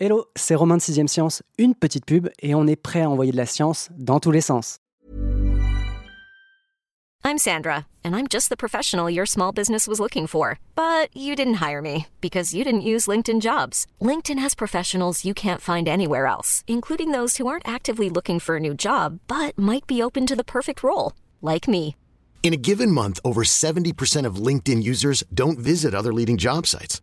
Hello, c'est Romain de 6ème Science, une petite pub et on est prêt à envoyer de la science dans tous les sens. I'm Sandra, and I'm just the professional your small business was looking for. But you didn't hire me because you didn't use LinkedIn jobs. LinkedIn has professionals you can't find anywhere else, including those who aren't actively looking for a new job but might be open to the perfect role, like me. In a given month, over 70% of LinkedIn users don't visit other leading job sites.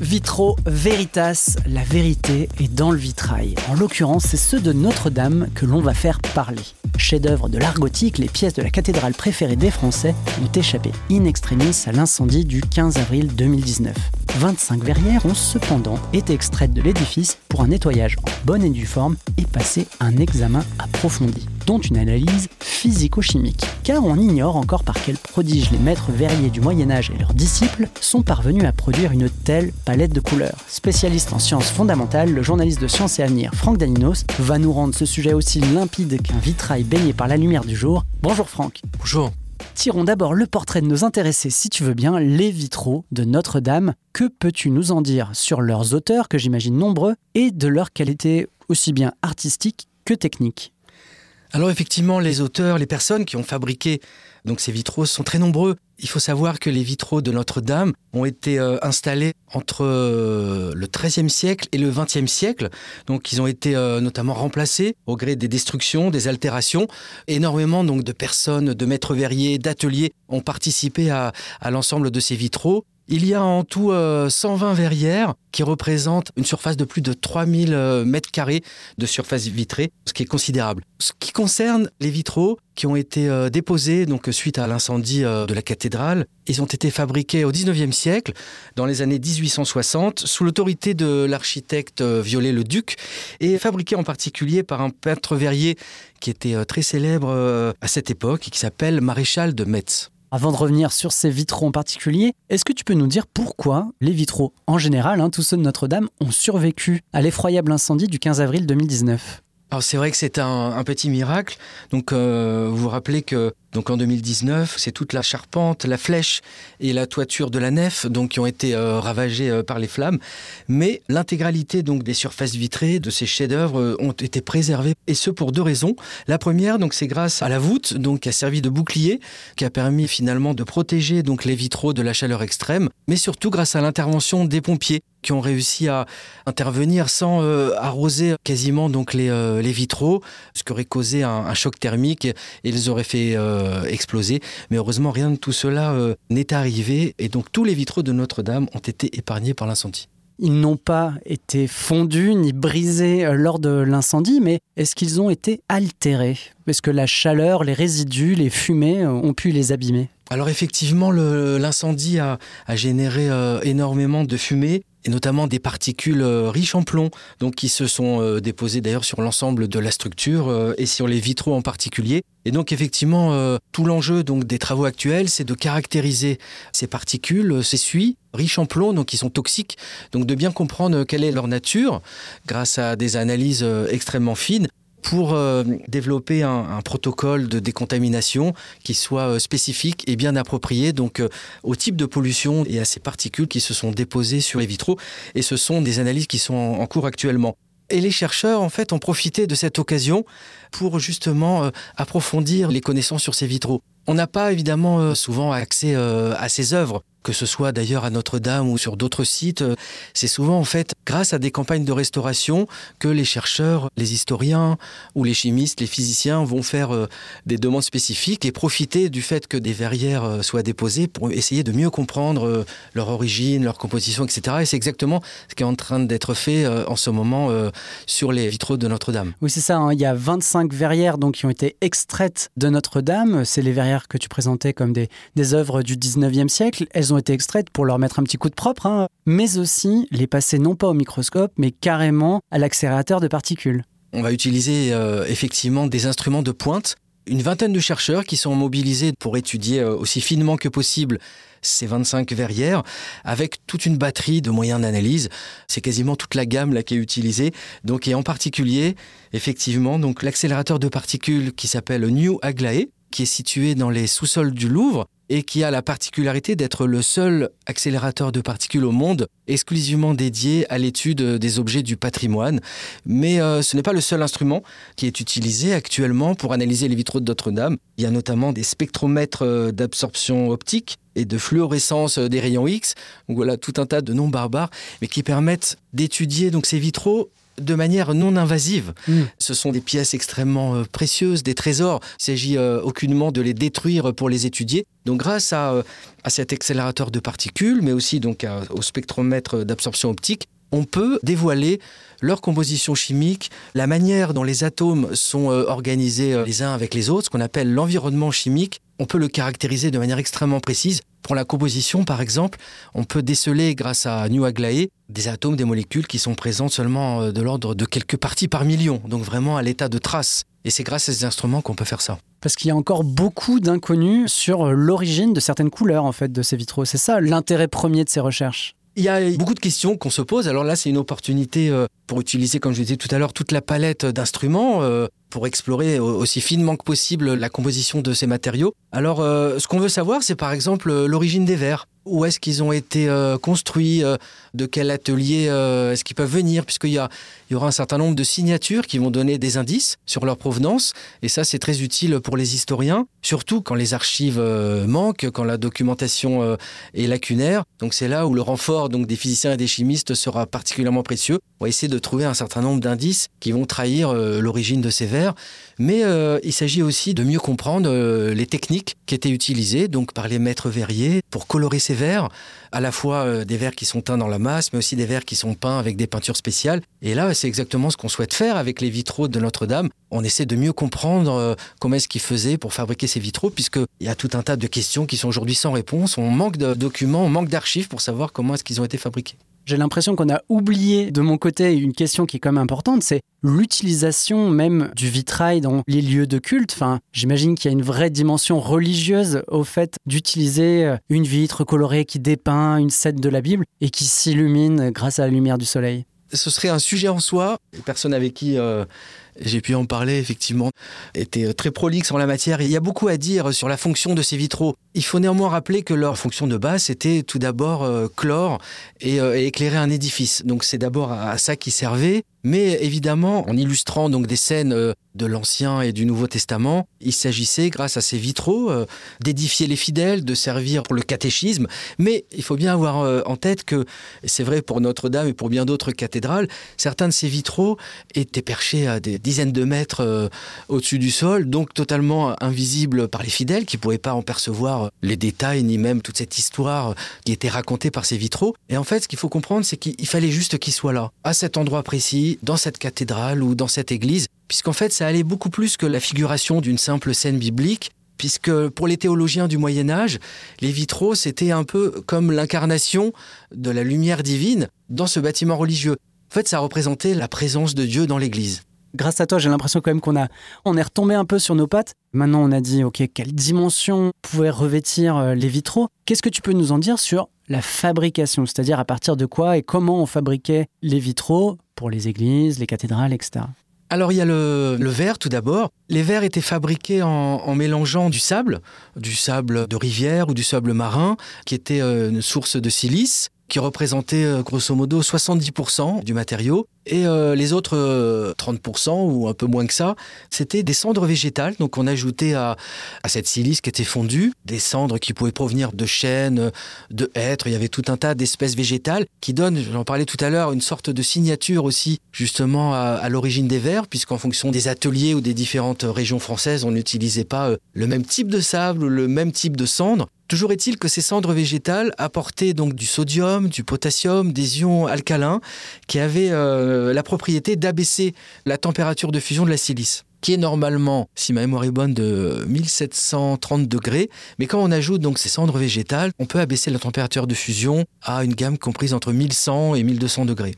Vitro veritas, la vérité est dans le vitrail. En l'occurrence, c'est ceux de Notre-Dame que l'on va faire parler. Chef-d'œuvre de l'art gothique, les pièces de la cathédrale préférée des Français ont échappé in extremis à l'incendie du 15 avril 2019. 25 verrières ont cependant été extraites de l'édifice pour un nettoyage en bonne et due forme et passer un examen approfondi, dont une analyse physico-chimique. Car on ignore encore par quel prodige les maîtres verriers du Moyen-Âge et leurs disciples sont parvenus à produire une telle palette de couleurs. Spécialiste en sciences fondamentales, le journaliste de Sciences et Avenir Franck Daninos va nous rendre ce sujet aussi limpide qu'un vitrail baigné par la lumière du jour. Bonjour Franck. Bonjour. Tirons d'abord le portrait de nos intéressés, si tu veux bien, les vitraux de Notre-Dame. Que peux-tu nous en dire sur leurs auteurs, que j'imagine nombreux, et de leur qualité aussi bien artistique que technique? Alors effectivement, les auteurs, les personnes qui ont fabriqué donc ces vitraux sont très nombreux. Il faut savoir que les vitraux de Notre-Dame ont été euh, installés entre euh, le XIIIe siècle et le XXe siècle. Donc ils ont été euh, notamment remplacés au gré des destructions, des altérations. Énormément donc de personnes, de maîtres verriers, d'ateliers ont participé à, à l'ensemble de ces vitraux. Il y a en tout euh, 120 verrières qui représentent une surface de plus de 3000 euh, mètres carrés de surface vitrée, ce qui est considérable. Ce qui concerne les vitraux qui ont été euh, déposés donc suite à l'incendie euh, de la cathédrale, ils ont été fabriqués au 19e siècle, dans les années 1860, sous l'autorité de l'architecte euh, Viollet-le-Duc, et fabriqués en particulier par un peintre verrier qui était euh, très célèbre euh, à cette époque et qui s'appelle Maréchal de Metz. Avant de revenir sur ces vitraux en particulier, est-ce que tu peux nous dire pourquoi les vitraux, en général, hein, tous ceux de Notre-Dame, ont survécu à l'effroyable incendie du 15 avril 2019 Alors c'est vrai que c'est un, petit miracle. Donc euh, vous vous rappelez que donc en 2019, c'est toute la charpente, la flèche et la toiture de la nef donc qui ont été euh, ravagées euh, par les flammes, mais l'intégralité donc des surfaces vitrées de ces chefs-d'œuvre euh, ont été préservées et ce pour deux raisons. La première donc c'est grâce à la voûte donc qui a servi de bouclier, qui a permis finalement de protéger donc les vitraux de la chaleur extrême, mais surtout grâce à l'intervention des pompiers qui ont réussi à intervenir sans euh, arroser quasiment donc les, euh, les vitraux, ce qui aurait causé un, un choc thermique et, et les aurait fait euh, exploser. Mais heureusement, rien de tout cela n'est arrivé et donc tous les vitraux de Notre-Dame ont été épargnés par l'incendie. Ils n'ont pas été fondus ni brisés lors de l'incendie, mais est-ce qu'ils ont été altérés? Est-ce que la chaleur, les résidus, les fumées ont pu les abîmer? Alors effectivement, l'incendie a, a généré euh, énormément de fumée et notamment des particules euh, riches en plomb, donc qui se sont euh, déposées d'ailleurs sur l'ensemble de la structure euh, et sur les vitraux en particulier. Et donc effectivement, tout l'enjeu des travaux actuels, c'est de caractériser ces particules, ces suies riches en plomb, donc qui sont toxiques, donc de bien comprendre quelle est leur nature grâce à des analyses extrêmement fines pour euh, développer un, protocole de décontamination qui soit euh, spécifique et bien approprié donc euh, au type de pollution et à ces particules qui se sont déposées sur les vitraux. Et ce sont des analyses qui sont en, en cours actuellement. Et les chercheurs, en fait, ont profité de cette occasion pour justement euh, approfondir les connaissances sur ces vitraux. On n'a pas évidemment euh, souvent accès euh, à ces œuvres, que ce soit d'ailleurs à Notre-Dame ou sur d'autres sites. C'est souvent en fait grâce à des campagnes de restauration que les chercheurs, les historiens ou les chimistes, les physiciens vont faire des demandes spécifiques et profiter du fait que des verrières soient déposées pour essayer de mieux comprendre leur origine, leur composition, etc. Et c'est exactement ce qui est en train d'être fait en ce moment sur les vitraux de Notre-Dame. Oui, c'est ça. hein. Il y a 25 verrières donc, qui ont été extraites de Notre-Dame. C'est les verrières que tu présentais comme des, des œuvres du 19e siècle. Elles ont été extraites pour leur mettre un petit coup de propre, hein, mais aussi les passer non pas au microscope, mais carrément à l'accélérateur de particules. On va utiliser euh, effectivement des instruments de pointe une vingtaine de chercheurs qui sont mobilisés pour étudier euh, aussi finement que possible ces 25 verrières avec toute une batterie de moyens d'analyse. C'est quasiment toute la gamme là qui est utilisée. Donc, et en particulier, effectivement, donc l'accélérateur de particules qui s'appelle New Aglaé, qui est situé dans les sous-sols du Louvre et qui a la particularité d'être le seul accélérateur de particules au monde exclusivement dédié à l'étude des objets du patrimoine. Mais euh, ce n'est pas le seul instrument qui est utilisé actuellement pour analyser les vitraux de Notre-Dame. Il y a notamment des spectromètres euh, d'absorption optique et de fluorescence des rayons X. Donc voilà tout un tas de noms barbares, mais qui permettent d'étudier donc ces vitraux de manière non invasive. Mm. Ce sont des pièces extrêmement euh, précieuses, des trésors. Il s'agit euh, aucunement de les détruire pour les étudier. Donc grâce à, euh, à cet accélérateur de particules, mais aussi donc au spectromètre d'absorption optique, on peut dévoiler leur composition chimique, la manière dont les atomes sont organisés les uns avec les autres, ce qu'on appelle l'environnement chimique. On peut le caractériser de manière extrêmement précise pour la composition, par exemple, on peut déceler grâce à New Aglaé des atomes, des molécules qui sont présentes seulement euh, de l'ordre de quelques parties par million, donc vraiment à l'état de trace. Et c'est grâce à ces instruments qu'on peut faire ça. Parce qu'il y a encore beaucoup d'inconnus sur euh, l'origine de certaines couleurs en fait de ces vitraux. C'est ça l'intérêt premier de ces recherches. Il y a beaucoup de questions qu'on se pose. Alors là, c'est une opportunité euh, pour utiliser, comme je disais tout à l'heure, toute la palette d'instruments pour explorer aussi finement que possible la composition de ces matériaux. Alors, euh, ce qu'on veut savoir, c'est par exemple euh, l'origine des verres. Où est-ce qu'ils ont été euh, construits De quel atelier est-ce qu'ils peuvent venir Puisqu'il y, y aura un certain nombre de signatures qui vont donner des indices sur leur provenance. Et ça, c'est très utile pour les historiens, surtout quand les archives manquent, quand la documentation est lacunaire. Donc c'est là où le renfort donc, des physiciens et des chimistes sera particulièrement précieux. On va essayer de trouver un certain nombre d'indices qui vont trahir l'origine de ces verres mais euh, il s'agit aussi de mieux comprendre euh, les techniques qui étaient utilisées donc par les maîtres verriers pour colorer ces verres, à la fois euh, des verres qui sont teints dans la masse, mais aussi des verres qui sont peints avec des peintures spéciales. Et là, c'est exactement ce qu'on souhaite faire avec les vitraux de Notre-Dame. On essaie de mieux comprendre comment est-ce qu'ils faisaient pour fabriquer ces vitraux, puisqu'il y a tout un tas de questions qui sont aujourd'hui sans réponse. On manque de documents, on manque d'archives pour savoir comment est-ce qu'ils ont été fabriqués. J'ai l'impression qu'on a oublié de mon côté une question qui est quand même importante, c'est l'utilisation même du vitrail dans les lieux de culte. Enfin, j'imagine qu'il y a une vraie dimension religieuse au fait d'utiliser euh, une vitre colorée qui dépeint une scène de la Bible et qui s'illumine grâce à la lumière du soleil. Ce serait un sujet en soi. Les personnes avec qui euh, j'ai pu en parler effectivement, étaient très prolixes en la matière. Il y a beaucoup à dire sur la fonction de ces vitraux. Il faut néanmoins rappeler que leur fonction de base, c'était tout d'abord euh, clore et, éclairer un édifice. Donc c'est d'abord à ça qu'ils servaient. Mais évidemment, en illustrant donc des scènes euh, de l'Ancien et du Nouveau Testament, il s'agissait, grâce à ces vitraux, euh, d'édifier les fidèles, de servir pour le catéchisme. Mais il faut bien avoir euh, en tête que, c'est vrai pour Notre-Dame et pour bien d'autres cathédrales, certains de ces vitraux étaient perchés à des dizaines de mètres au-dessus du sol, donc totalement invisibles par les fidèles qui ne pouvaient pas en percevoir les détails ni même toute cette histoire qui était racontée par ces vitraux. Et en fait, ce qu'il faut comprendre, c'est qu'il fallait juste qu'ils soient là, à cet endroit précis dans cette cathédrale ou dans cette église, puisqu'en fait ça allait beaucoup plus que la figuration d'une simple scène biblique, puisque pour les théologiens du Moyen Âge, les vitraux, c'était un peu comme l'incarnation de la lumière divine dans ce bâtiment religieux. En fait, ça représentait la présence de Dieu dans l'Église. Grâce à toi, j'ai l'impression quand même qu'on a, on est retombé un peu sur nos pattes. Maintenant, on a dit, ok, quelle dimension pouvaient revêtir euh, les vitraux Qu'est-ce que tu peux nous en dire sur la fabrication, c'est-à-dire à partir de quoi et comment on fabriquait les vitraux pour les églises, les cathédrales, etc. Alors il y a le, verre tout d'abord. Les verres étaient fabriqués en, mélangeant du sable, du sable de rivière ou du sable marin, qui était euh, une source de silice, qui représentait euh, grosso modo 70% du matériau. Et euh, les autres 30% euh, ou un peu moins que ça, c'était des cendres végétales. Donc on ajoutait à, cette silice qui était fondue des cendres qui pouvaient provenir de chênes, de hêtres. Il y avait tout un tas d'espèces végétales qui donnent, j'en parlais tout à l'heure, une sorte de signature aussi justement à, l'origine des verres, puisqu'en fonction des ateliers ou des différentes régions françaises, on n'utilisait pas euh, le même type de sable ou le même type de cendres. Toujours est-il que ces cendres végétales apportaient donc du sodium, du potassium, des ions alcalins qui avaient euh, la propriété d'abaisser la température de fusion de la silice. Qui est normalement, si ma mémoire est bonne, de 1730 degrés. Mais quand on ajoute donc ces cendres végétales, on peut abaisser la température de fusion à une gamme comprise entre 1100 et 1200 degrés.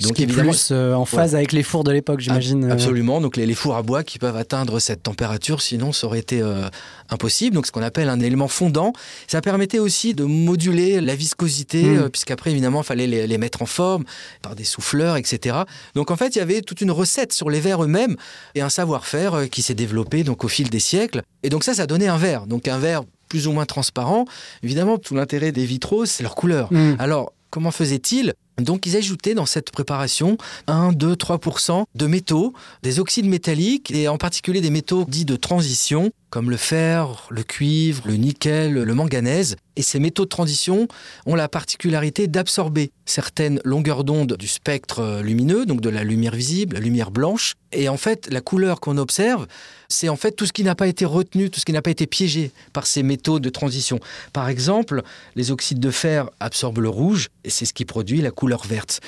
Donc Ce évidemment, plus euh, en phase avec les fours de l'époque, j'imagine. Euh. Absolument. Donc les, fours à bois qui peuvent atteindre cette température, sinon ça aurait été euh, impossible. Donc ce qu'on appelle un élément fondant. Ça permettait aussi de moduler la viscosité, hmm. puisqu'après évidemment il fallait les, les mettre en forme par des souffleurs, etc. Donc en fait il y avait toute une recette sur les verres eux-mêmes et un savoir euh, qui s'est développé donc au fil des siècles. Et donc ça, ça donnait un verre. Donc un verre plus ou moins transparent. Évidemment, tout l'intérêt des vitraux, c'est leur couleur. Mm. Alors, comment faisait-il? Donc ils ajoutaient dans cette préparation 1, 2, 3% de métaux, des oxydes métalliques et en particulier des métaux dits de transition comme le fer, le cuivre, le nickel, le manganèse. Et ces métaux de transition ont la particularité d'absorber certaines longueurs d'onde du spectre lumineux, donc de la lumière visible, la lumière blanche. Et en fait, la couleur qu'on observe, c'est en fait tout ce qui n'a pas été retenu, tout ce qui n'a pas été piégé par ces métaux de transition. Par exemple, les oxydes de fer absorbent le rouge, et c'est ce qui produit la couleur verte.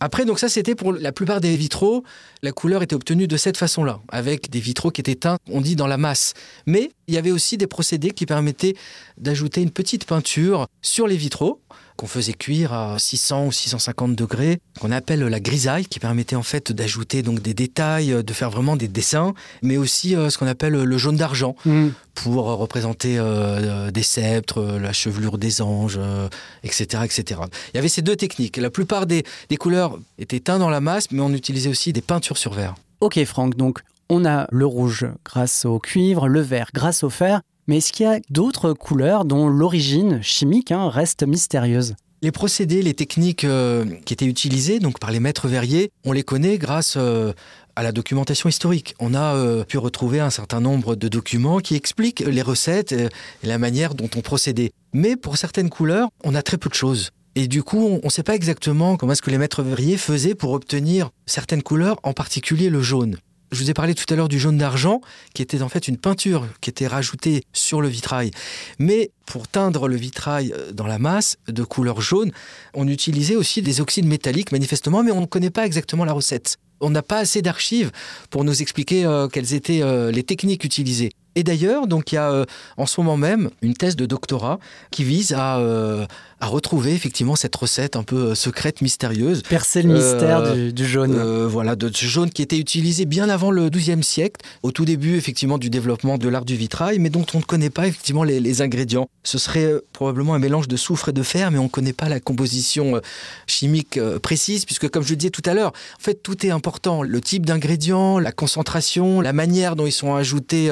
Après, donc ça, c'était pour la plupart des vitraux, la couleur était obtenue de cette façon-là, avec des vitraux qui étaient teints, on dit, dans la masse. Mais il y avait aussi des procédés qui permettaient d'ajouter une petite peinture sur les vitraux, qu'on faisait cuire à 600 ou 650 degrés, qu'on appelle la grisaille, qui permettait en fait d'ajouter donc des détails, de faire vraiment des dessins, mais aussi euh, ce qu'on appelle le jaune d'argent, mm. pour représenter euh, des sceptres, la chevelure des anges, etc., etc. Il y avait ces deux techniques. La plupart des, des couleurs étaient teintes dans la masse, mais on utilisait aussi des peintures sur verre. Ok Franck, donc on a le rouge grâce au cuivre, le vert grâce au fer. Mais est-ce qu'il y a d'autres couleurs dont l'origine chimique hein, reste mystérieuse? Les procédés, les techniques euh, qui étaient utilisées donc par les maîtres verriers, on les connaît grâce euh, à la documentation historique. On a euh, pu retrouver un certain nombre de documents qui expliquent les recettes et la manière dont on procédait. Mais pour certaines couleurs, on a très peu de choses. Et du coup, on ne sait pas exactement comment est-ce que les maîtres verriers faisaient pour obtenir certaines couleurs, en particulier le jaune. Je vous ai parlé tout à l'heure du jaune d'argent, qui était en fait une peinture qui était rajoutée sur le vitrail. Mais pour teindre le vitrail euh, dans la masse de couleur jaune, on utilisait aussi des oxydes métalliques, manifestement, mais on ne connaît pas exactement la recette. On n'a pas assez d'archives pour nous expliquer euh, quelles étaient euh, les techniques utilisées. Et d'ailleurs, donc il y a en ce moment même une thèse de doctorat qui vise à à retrouver effectivement cette recette un peu euh, secrète, mystérieuse. Percer le mystère euh, du, jaune. Euh, voilà, de ce jaune qui était utilisé bien avant le XIIe siècle, au tout début effectivement du développement de l'art du vitrail, mais dont on ne connaît pas effectivement les, ingrédients. Ce serait probablement un mélange de soufre et de fer, mais on ne connaît pas la composition chimique précise, puisque comme je le disais tout à l'heure, en fait tout est important. Le type d'ingrédients, la concentration, la manière dont ils sont ajoutés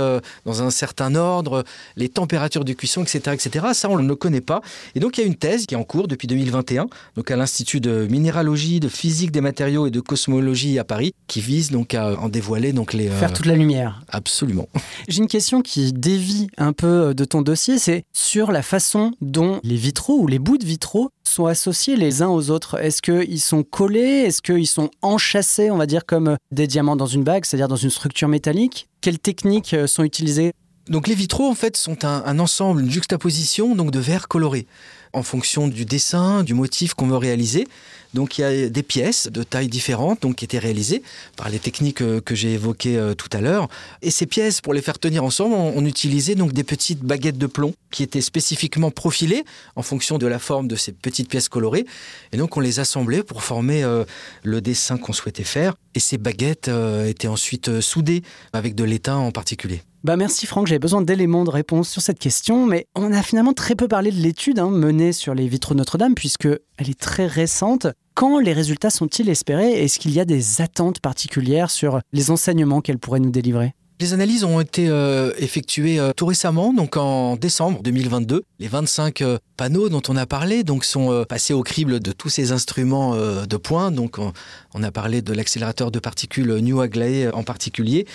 dans un certain ordre, les températures de cuisson, etc., etc. Ça, on ne le connaît pas. Et donc il y a une thèse qui est en cours depuis 2021, donc à l'Institut de minéralogie, de physique des matériaux et de cosmologie à Paris, qui vise donc à en dévoiler donc les faire toute la lumière. Absolument. J'ai une question qui dévie un peu de ton dossier, c'est sur la façon dont les vitraux ou les bouts de vitraux sont associés les uns aux autres. Est-ce qu'ils sont collés? Est-ce qu'ils sont enchâssés, on va dire, comme des diamants dans une bague, c'est-à-dire dans une structure métallique? Quelles techniques euh, sont utilisées? Donc les vitraux en fait sont un, un, ensemble, une juxtaposition donc de verres colorés en fonction du dessin, du motif qu'on veut réaliser. Donc il y a des pièces de tailles différentes donc, qui étaient réalisées par les techniques euh, que j'ai évoquées euh, tout à l'heure. Et ces pièces, pour les faire tenir ensemble, on, utilisait donc des petites baguettes de plomb qui étaient spécifiquement profilées en fonction de la forme de ces petites pièces colorées. Et donc on les assemblait pour former euh, le dessin qu'on souhaitait faire. Et ces baguettes étaient ensuite soudées avec de l'étain en particulier. Bah merci Franck, j'avais besoin d'éléments de réponse sur cette question, mais on a finalement très peu parlé de l'étude hein, menée sur les vitraux Notre-Dame, puisque elle est très récente. Quand les résultats sont-ils espérés? Est-ce qu'il y a des attentes particulières sur les enseignements qu'elle pourrait nous délivrer? Les analyses ont été euh, effectuées euh, tout récemment, donc en décembre 2022. Les 25 euh, panneaux dont on a parlé donc sont passés au crible de tous ces instruments de pointe. Donc on, a parlé de l'accélérateur de particules New Aglaé en particulier.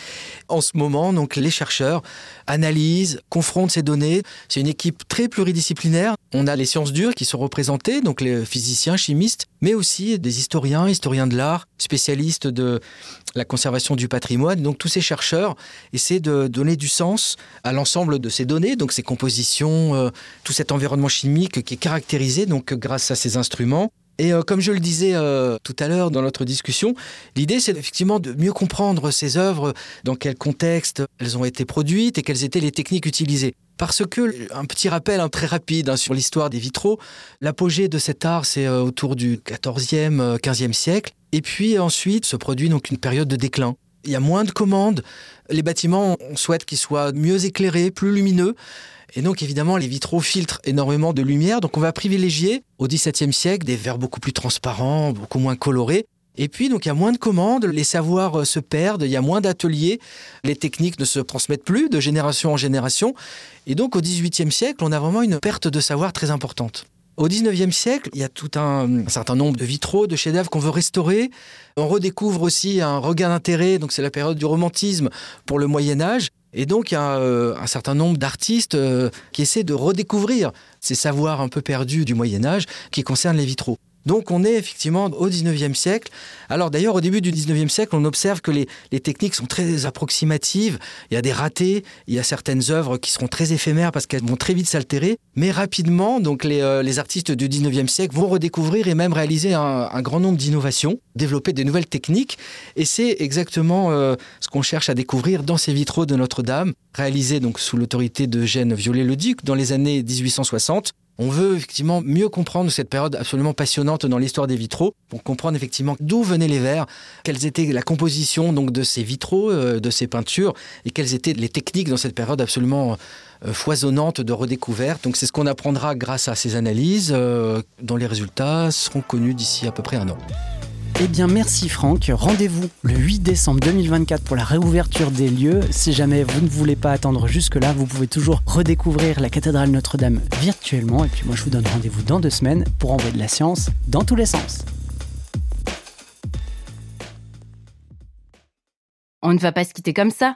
En ce moment, donc les chercheurs analysent, confrontent ces données. C'est une équipe très pluridisciplinaire. On a les sciences dures qui sont représentées, donc les physiciens, chimistes, mais aussi des historiens, historiens de l'art, spécialistes de la conservation du patrimoine. Donc tous ces chercheurs essaient de donner du sens à l'ensemble de ces données, donc ces compositions, euh, tout cet environnement chimique qui est caractérisé donc grâce à ces instruments Et euh, comme je le disais euh, tout à l'heure dans notre discussion, l'idée c'est effectivement de mieux comprendre ces œuvres, dans quel contexte elles ont été produites et quelles étaient les techniques utilisées. Parce que, un petit rappel hein, très rapide hein, sur l'histoire des vitraux, l'apogée de cet art c'est euh, autour du 14e, 15e siècle. Et puis ensuite se produit donc une période de déclin. Il y a moins de commandes, les bâtiments, on souhaite qu'ils soient mieux éclairés, plus lumineux. Et donc évidemment, les vitraux filtrent énormément de lumière, donc on va privilégier au XVIIe siècle des verres beaucoup plus transparents, beaucoup moins colorés. Et puis, donc, il y a moins de commandes, les savoirs euh, se perdent, il y a moins d'ateliers, les techniques ne se transmettent plus de génération en génération. Et donc, au XVIIIe siècle, on a vraiment une perte de savoir très importante. Au XIXe siècle, il y a tout un, certain nombre de vitraux, de chefs-d'œuvre qu'on veut restaurer. On redécouvre aussi un regain d'intérêt, donc c'est la période du romantisme pour le Moyen Âge. Et donc, il y a euh, un certain nombre d'artistes euh, qui essaient de redécouvrir ces savoirs un peu perdus du Moyen Âge qui concernent les vitraux. Donc on est effectivement au 19e siècle. Alors d'ailleurs au début du 19e siècle, on observe que les, techniques sont très approximatives, il y a des ratés, il y a certaines œuvres qui seront très éphémères parce qu'elles vont très vite s'altérer, mais rapidement donc les, euh, artistes du 19e siècle vont redécouvrir et même réaliser un, grand nombre d'innovations, développer des nouvelles techniques. Et c'est exactement euh, ce qu'on cherche à découvrir dans ces vitraux de Notre-Dame, réalisés donc sous l'autorité de Gênes Viollet-le-Duc dans les années 1860 on veut effectivement mieux comprendre cette période absolument passionnante dans l'histoire des vitraux pour comprendre effectivement d'où venaient les verres, quelles étaient la composition donc de ces vitraux, euh, de ces peintures et quelles étaient les techniques dans cette période absolument euh, foisonnante de redécouverte. Donc c'est ce qu'on apprendra grâce à ces analyses euh, dont les résultats seront connus d'ici à peu près un an. Eh bien, merci Franck. Rendez-vous le 8 décembre 2024 pour la réouverture des lieux. Si jamais vous ne voulez pas attendre jusque-là, vous pouvez toujours redécouvrir la cathédrale Notre-Dame virtuellement. Et puis moi, je vous donne rendez-vous dans deux semaines pour envoyer de la science dans tous les sens. On ne va pas se quitter comme ça.